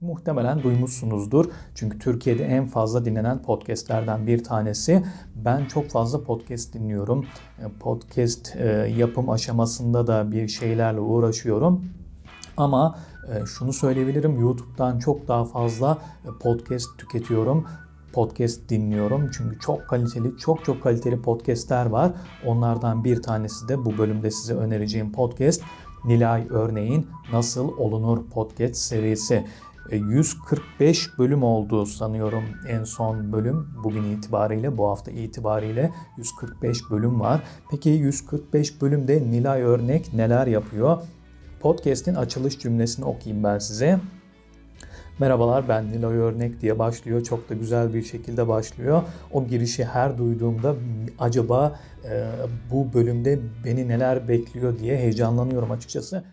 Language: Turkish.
Muhtemelen duymuşsunuzdur. Çünkü Türkiye'de en fazla dinlenen podcastlerden bir tanesi. Ben çok fazla podcast dinliyorum. Podcast e, yapım aşamasında da bir şeylerle uğraşıyorum. Ama e, şunu söyleyebilirim YouTube'dan çok daha fazla podcast tüketiyorum podcast dinliyorum. Çünkü çok kaliteli, çok çok kaliteli podcastler var. Onlardan bir tanesi de bu bölümde size önereceğim podcast Nilay Örneğin Nasıl Olunur podcast serisi. 145 e, bölüm oldu sanıyorum en son bölüm bugün itibariyle bu hafta itibariyle 145 bölüm var. Peki 145 bölümde Nilay Örnek neler yapıyor? Podcast'in açılış cümlesini okuyayım ben size. Merhabalar ben Nilay Örnek diye başlıyor. Çok da güzel bir şekilde başlıyor. O girişi her duyduğumda acaba e, bu bölümde beni neler bekliyor diye heyecanlanıyorum açıkçası.